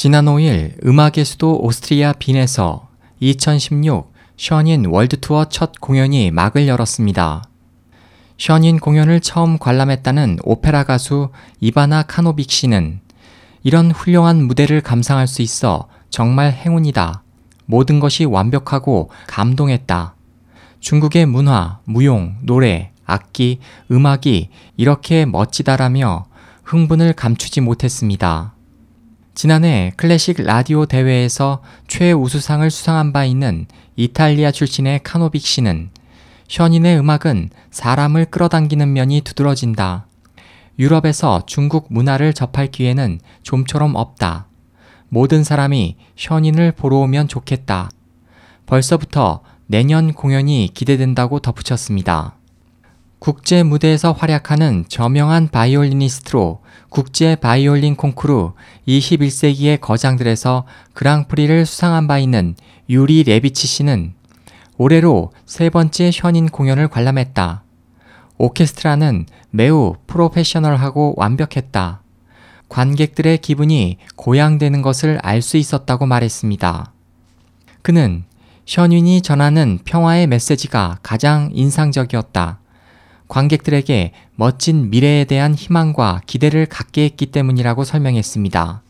지난 5일 음악의 수도 오스트리아 빈에서 2016 션인 월드투어 첫 공연이 막을 열었습니다. 션인 공연을 처음 관람했다는 오페라 가수 이바나 카노빅 씨는 이런 훌륭한 무대를 감상할 수 있어 정말 행운이다. 모든 것이 완벽하고 감동했다. 중국의 문화, 무용, 노래, 악기, 음악이 이렇게 멋지다라며 흥분을 감추지 못했습니다. 지난해 클래식 라디오 대회에서 최우수상을 수상한 바 있는 이탈리아 출신의 카노빅 씨는 션인의 음악은 사람을 끌어당기는 면이 두드러진다. 유럽에서 중국 문화를 접할 기회는 좀처럼 없다. 모든 사람이 션인을 보러 오면 좋겠다. 벌써부터 내년 공연이 기대된다고 덧붙였습니다. 국제 무대에서 활약하는 저명한 바이올리니스트로 국제 바이올린 콩쿠르 21세기의 거장들에서 그랑프리를 수상한 바 있는 유리 레비치 씨는 올해로 세 번째 션윈 공연을 관람했다. 오케스트라는 매우 프로페셔널하고 완벽했다. 관객들의 기분이 고양되는 것을 알 수 있었다고 말했습니다. 그는 션윈이 전하는 평화의 메시지가 가장 인상적이었다. 관객들에게 멋진 미래에 대한 희망과 기대를 갖게 했기 때문이라고 설명했습니다.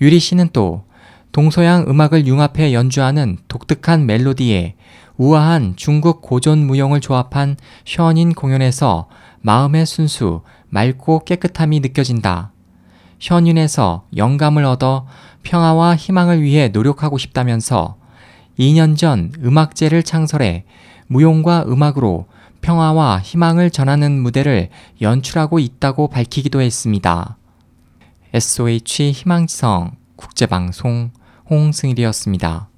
유리 씨는 또 동서양 음악을 융합해 연주하는 독특한 멜로디에 우아한 중국 고전 무용을 조합한 션인 공연에서 마음의 순수, 맑고 깨끗함이 느껴진다. 션인에서 영감을 얻어 평화와 희망을 위해 노력하고 싶다면서 2년 전 음악제를 창설해 무용과 음악으로 평화와 희망을 전하는 무대를 연출하고 있다고 밝히기도 했습니다. SOH 희망지성 국제방송 홍승일이었습니다.